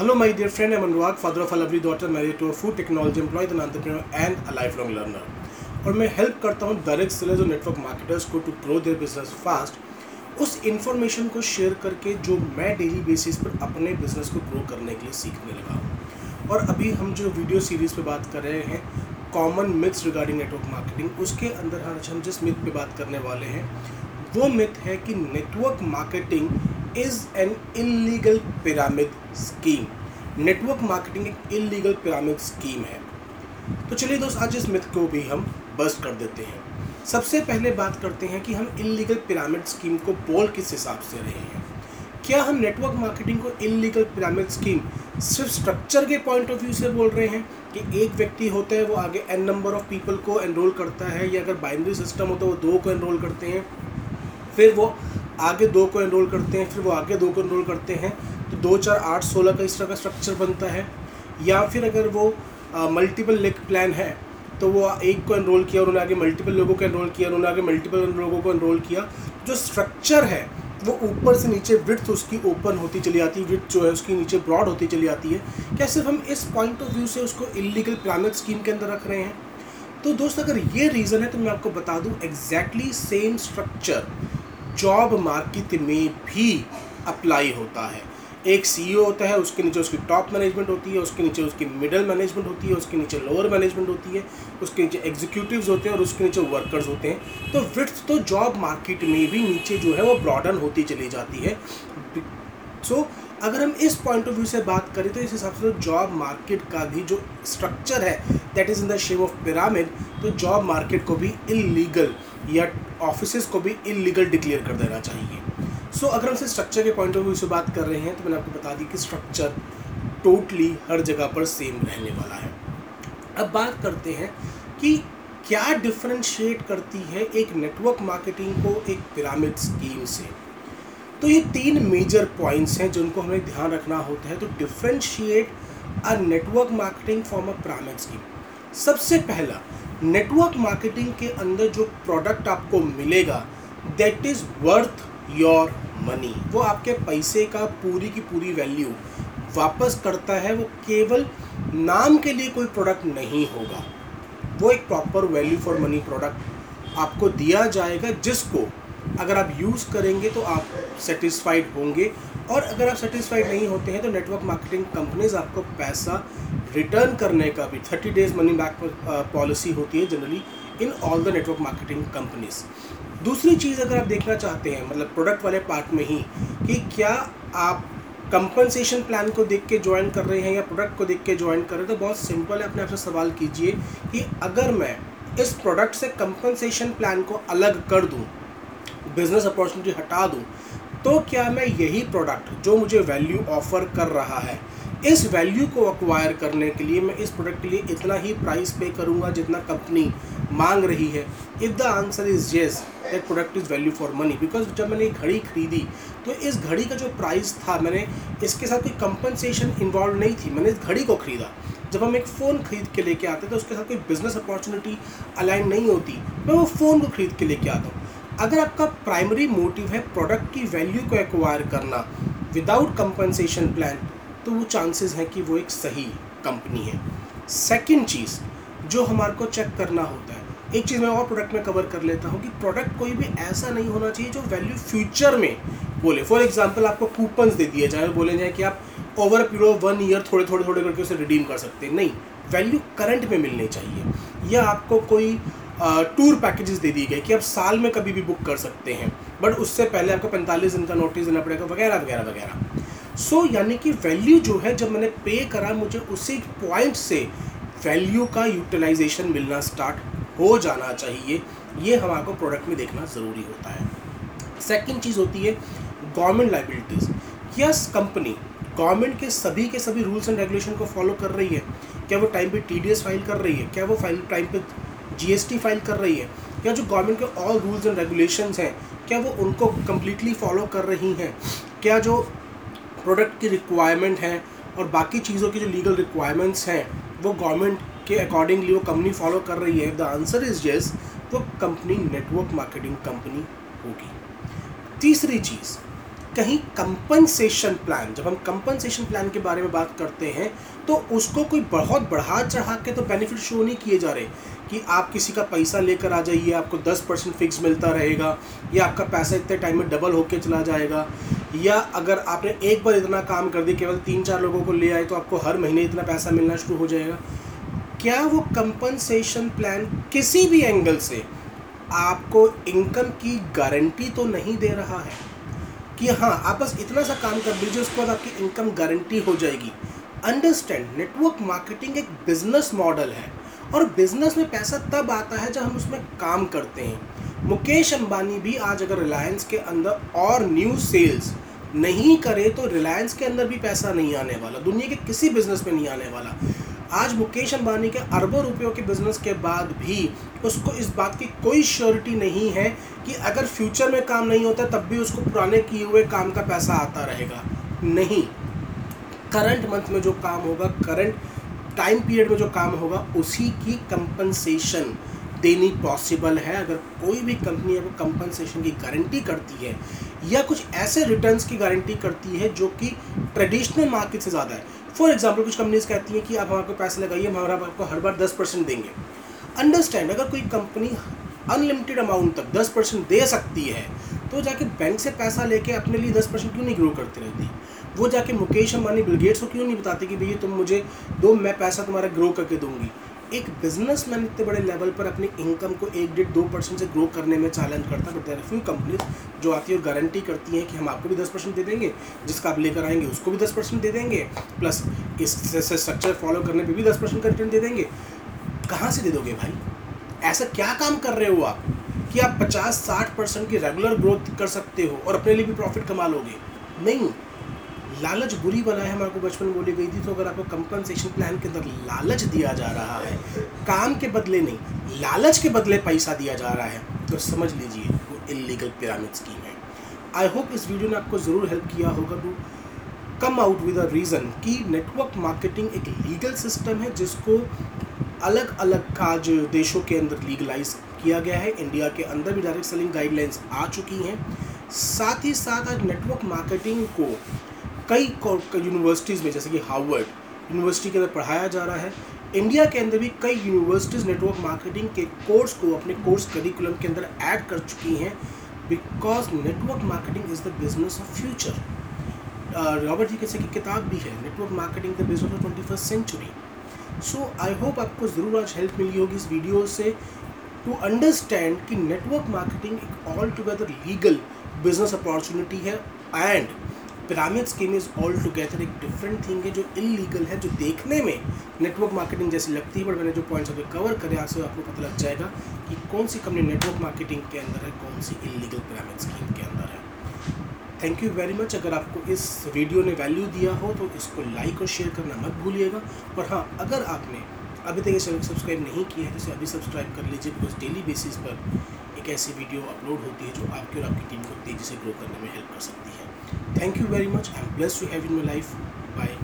Hello, my dear friend. I'm Anurag, father of a lovely daughter, married to a food technology employee, an entrepreneur, and a lifelong learner. और मैं help करता हूँ direct sellers और network marketers को to grow their business fast उस information को share करके जो मैं डेली बेसिस पर अपने बिज़नेस को ग्रो करने के लिए सीखने लगा हूँ और अभी हम जो वीडियो सीरीज़ पे बात कर रहे हैं common myths regarding network marketing उसके अंदर आज हम जिस मिथ पे बात करने वाले हैं वो मिथ है कि network marketing is an illegal pyramid scheme network marketing एक इलीगल पिरामिड स्कीम है। तो चलिए दोस्त, आज इस मिथ को भी हम बस्ट कर देते हैं। सबसे पहले बात करते हैं कि हम इलीगल पिरामिड स्कीम को बोल किस हिसाब से रहे हैं। क्या हम नेटवर्क मार्केटिंग को इलीगल पिरामिड स्कीम सिर्फ़ स्ट्रक्चर के पॉइंट ऑफ़ व्यू से बोल रहे हैं कि एक व्यक्ति होता है, वो आगे एन नंबर ऑफ़ पीपल को एनरोल करता है, या अगर बाइनरी सिस्टम होता है वो दो को एनरोल करते हैं, फिर वो आगे दो को एनरोल करते हैं, फिर वो आगे दो को एनरोल करते हैं तो दो, चार, आठ, सोलह का इस तरह का स्ट्रक्चर बनता है। या फिर अगर वो मल्टीपल लेग प्लान है तो वो एक को एनरोल किया, उन्होंने आगे मल्टीपल लोगों को एनरोल किया, उन्होंने आगे मल्टीपल लोगों को एनरोल किया। जो स्ट्रक्चर है, वो ऊपर से नीचे विड्थ उसकी ओपन होती चली आती है विड्थ जो है उसकी नीचे ब्रॉड होती चली आती है। क्या सिर्फ़ हम इस पॉइंट ऑफ़ व्यू से उसको इलीगल प्लानट स्कीम के अंदर रख रहे हैं? तो दोस्त, अगर ये रीज़न है तो मैं आपको बता दूँ exactly same structure job market में भी अप्लाई होता है। एक सीईओ होता है उसके नीचे उसकी टॉप मैनेजमेंट होती है उसके नीचे उसकी मिडिल मैनेजमेंट होती है उसके नीचे लोअर मैनेजमेंट होती है उसके नीचे एग्जीक्यूटिव होते हैं और उसके नीचे वर्कर्स होते हैं। तो विथ तो जॉब मार्केट में भी नीचे जो है वो ब्रॉडन होती चली जाती है। सो so, अगर हम इस पॉइंट ऑफ़ व्यू से बात करें तो इस हिसाब से तो जॉब मार्केट का भी जो स्ट्रक्चर है that is in the shape of pyramid तो जॉब मार्केट को भी इलीगल या ऑफ़िस को भी इलीगल डिक्लेयर कर देना चाहिए। सो so, अगर हम सिर्फ़ स्ट्रक्चर के पॉइंट ऑफ़ व्यू से बात कर रहे हैं तो मैंने आपको बता दी कि स्ट्रक्चर टोटली हर जगह पर सेम रहने वाला है। अब बात करते हैं कि क्या डिफ्रेंशिएट करती है एक नेटवर्क मार्केटिंग को एक पिरामिड स्कीम से। तो ये तीन मेजर पॉइंट्स हैं जिनको हमें ध्यान रखना होता है। तो differentiate a network marketing from a pyramid scheme सबसे पहला नेटवर्क मार्केटिंग के अंदर जो प्रोडक्ट आपको मिलेगा that is worth your money वो आपके पैसे का पूरी की पूरी वैल्यू वापस करता है। वो केवल नाम के लिए कोई प्रोडक्ट नहीं होगा। वो एक proper value for money product आपको दिया जाएगा, जिसको अगर आप यूज़ करेंगे तो आप सेटिस्फाइड होंगे। और अगर आप सेटिस्फाइड नहीं होते हैं तो नेटवर्क मार्केटिंग कंपनीज़ आपको पैसा रिटर्न करने का भी thirty days money back policy होती है generally in all the network marketing companies दूसरी चीज़ अगर आप देखना चाहते हैं मतलब प्रोडक्ट वाले पार्ट में ही, कि क्या आप कंपनसेशन प्लान को देख के ज्वाइन कर रहे हैं या प्रोडक्ट को देख के ज्वाइन कर रहे हैं तो बहुत सिंपल है, अपने आपसे सवाल कीजिए कि अगर मैं इस प्रोडक्ट से कंपनसेशन प्लान को अलग कर दूँ बिज़नेस अपॉर्चुनिटी हटा दूँ तो क्या मैं यही प्रोडक्ट जो मुझे वैल्यू ऑफ़र कर रहा है, इस वैल्यू को अक्वायर करने के लिए मैं इस प्रोडक्ट के लिए इतना ही प्राइस पे करूँगा जितना कंपनी मांग रही है। If the answer is yes that product is value for money because जब मैंने घड़ी खरीदी तो इस घड़ी का जो प्राइस था, मैंने इसके साथ कोई कंपनसेशन इन्वॉल्व नहीं थी। मैंने इस घड़ी को ख़रीदा। जब हम एक फ़ोन खरीद के लेके आते तो उसके साथ कोई बिज़नेस अपॉर्चुनिटी अलाइन नहीं होती। मैं वो फ़ोन को खरीद के लेके आता हूँ। अगर आपका प्राइमरी मोटिव है प्रोडक्ट की वैल्यू को एक्वायर करना विदाउट कंपनसेशन प्लान तो वो चांसेस हैं कि वो एक सही कंपनी है। सेकंड चीज़ जो हमारे को चेक करना होता है, एक चीज़ मैं और प्रोडक्ट में कवर कर लेता हूँ कि प्रोडक्ट कोई भी ऐसा नहीं होना चाहिए जो वैल्यू फ्यूचर में बोले। फॉर एग्ज़ाम्पल आपको कूपन्स दे दिए जाए, बोले जाए कि आप over period of one year थोड़े थोड़े थोड़े करके उसे रिडीम कर सकते हैं। नहीं वैल्यू करंट में मिलनी चाहिए। या आपको कोई टूर पैकेजेस दे दिए गए कि आप साल में कभी भी बुक कर सकते हैं। बट उससे पहले आपको पैंतालीस दिन का नोटिस देना पड़ेगा, वगैरह वगैरह वगैरह। सो यानी कि वैल्यू जो है, जब मैंने पे करा, मुझे उसी पॉइंट से वैल्यू का यूटिलाइजेशन मिलना स्टार्ट हो जाना चाहिए। ये हमारे प्रोडक्ट में देखना ज़रूरी होता है। सेकेंड चीज़ होती है government liabilities yes company government के सभी के सभी रूल्स एंड रेगुलेशन को फॉलो कर रही है। क्या वो टाइम पे टी फ़ाइल कर रही है? क्या वो फ़ाइल टाइम पे जीएसटी फ़ाइल कर रही है, या जो गवर्नमेंट के ऑल रूल्स एंड रेगुलेशंस हैं, क्या वो उनको कम्प्लीटली फॉलो कर रही हैं? क्या जो प्रोडक्ट की रिक्वायरमेंट हैं और बाकी चीज़ों की जो लीगल रिक्वायरमेंट्स हैं, वो गवर्नमेंट के अकॉर्डिंगली वो कंपनी फॉलो कर रही है? द आंसर इज़ येस तो कंपनी नेटवर्क मार्केटिंग कंपनी होगी। तीसरी चीज़, कहीं कंपनसेशन प्लान जब हम कंपनसेशन प्लान के बारे में बात करते हैं तो उसको कोई बहुत बढ़ा चढ़ा के तो बेनिफिट शो नहीं किए जा रहे। कि आप किसी का पैसा लेकर आ जाइए, आपको दस परसेंट फिक्स मिलता रहेगा, या आपका पैसा इतने टाइम में डबल होके चला जाएगा, या अगर आपने एक बार इतना काम कर दिया, केवल तीन चार लोगों को ले आए तो आपको हर महीने इतना पैसा मिलना शुरू हो जाएगा। क्या वो कंपनसेशन प्लान किसी भी एंगल से आपको इनकम की गारंटी तो नहीं दे रहा है? कि हाँ आप बस इतना सा काम कर दीजिए, उसके बाद आपकी इनकम गारंटी हो जाएगी। अंडरस्टैंड नेटवर्क मार्केटिंग एक बिज़नेस मॉडल है। और बिज़नेस में पैसा तब आता है जब हम उसमें काम करते हैं। मुकेश अंबानी भी आज अगर रिलायंस के अंदर और न्यू सेल्स नहीं करे तो रिलायंस के अंदर भी पैसा नहीं आने वाला। दुनिया के किसी बिज़नेस में नहीं आने वाला। आज मुकेश अंबानी के अरबों रुपयों के बिज़नेस के बाद भी उसको इस बात की कोई श्योरिटी नहीं है कि अगर फ्यूचर में काम नहीं होता, तब भी उसको पुराने किए हुए काम का पैसा आता रहेगा। नहीं। करंट मंथ में जो काम होगा करंट टाइम पीरियड में जो काम होगा, उसी की कंपनसेशन देनी पॉसिबल है। अगर कोई भी कंपनी आपको कंपनसेशन की गारंटी करती है, या कुछ ऐसे रिटर्न्स की गारंटी करती है जो कि ट्रेडिशनल मार्केट से ज़्यादा है। फॉर एग्ज़ाम्पल कुछ कंपनीज़ कहती हैं कि आप हमारे पैसे लगाइए, हम आपको हर बार दस परसेंट देंगे। अंडरस्टैंड अगर कोई कंपनी अनलिमिटेड अमाउंट तक दस परसेंट दे सकती है तो जाके बैंक से पैसा लेके अपने लिए दस परसेंट क्यों नहीं ग्रो करती रहती? वो जाके मुकेश अंबानी बिलगेट्स को क्यों नहीं बताते कि भैया तुम मुझे दो, मैं पैसा तुम्हारा ग्रो करके दूँगी? एक बिज़नेस मैन इतने बड़े लेवल पर अपनी इनकम को एक डेढ़ दो परसेंट से ग्रो करने में चैलेंज करता है देर फ्यू कंपनीज़ जो आती है और गारंटी करती हैं कि हम आपको भी दस परसेंट दे देंगे, जिसका आप लेकर आएँगे उसको भी दस परसेंट दे देंगे प्लस इस स्ट्रक्चर फॉलो करने पर भी दस परसेंट का रिटर्न दे देंगे। कहाँ से दे दोगे भाई? ऐसा क्या काम कर रहे हो आप कि आप पचास साठ परसेंट की रेगुलर ग्रोथ कर सकते हो और अपने लिए भी प्रॉफिट कमा लोगे? नहीं। लालच बुरी बना है, हमारे को बचपन में बोली गई थी तो अगर आपको कंपनसेशन प्लान के अंदर लालच दिया जा रहा है, काम के बदले नहीं, लालच के बदले पैसा दिया जा रहा है तो समझ लीजिए वो इलीगल पिरामिड स्कीम है। आई होप इस वीडियो ने आपको ज़रूर हेल्प किया होगा to come out with a reason कि नेटवर्क मार्केटिंग एक लीगल सिस्टम है, जिसको अलग अलग काज देशों के अंदर लीगलाइज किया गया है। इंडिया के अंदर भी डायरेक्ट सेलिंग गाइडलाइंस आ चुकी हैं। साथ ही साथ आज नेटवर्क मार्केटिंग को कई यूनिवर्सिटीज़ में, जैसे कि हार्वर्ड यूनिवर्सिटी के अंदर पढ़ाया जा रहा है। इंडिया के अंदर भी कई यूनिवर्सिटीज़ नेटवर्क मार्केटिंग के कोर्स को अपने कोर्स करिकुलम के अंदर ऐड कर चुकी हैं because network marketing is the business of future Robert जी कैसे की किताब भी है network marketing the business of twenty first century so I hope आपको ज़रूर आज हेल्प मिली होगी इस वीडियो से टू अंडरस्टैंड कि नेटवर्क मार्केटिंग एक all together legal business opportunity है and pyramid scheme is all together एक डिफरेंट थिंग है जो इलीगल है, जो देखने में नेटवर्क मार्केटिंग जैसी लगती है बट मैंने जो पॉइंट्स अभी कवर करे आपसे आपको पता लग जाएगा कि कौन सी कंपनी नेटवर्क मार्केटिंग के अंदर है, कौन सी इलीगल पिरामिड स्कीम के अंदर है। थैंक यू वेरी मच अगर आपको इस वीडियो ने वैल्यू दिया हो तो इसको लाइक और शेयर करना मत भूलिएगा। और हाँ अगर आपने अभी तक इस चैनल सब्सक्राइब नहीं किया है तो इसे अभी सब्सक्राइब कर लीजिए बिकॉज़ डेली बेसिस पर एक ऐसी वीडियो अपलोड होती है जो आपके और आपकी टीम को तेज़ी से ग्रो करने में हेल्प कर सकती है। Thank you very much I am bless to have in my life bye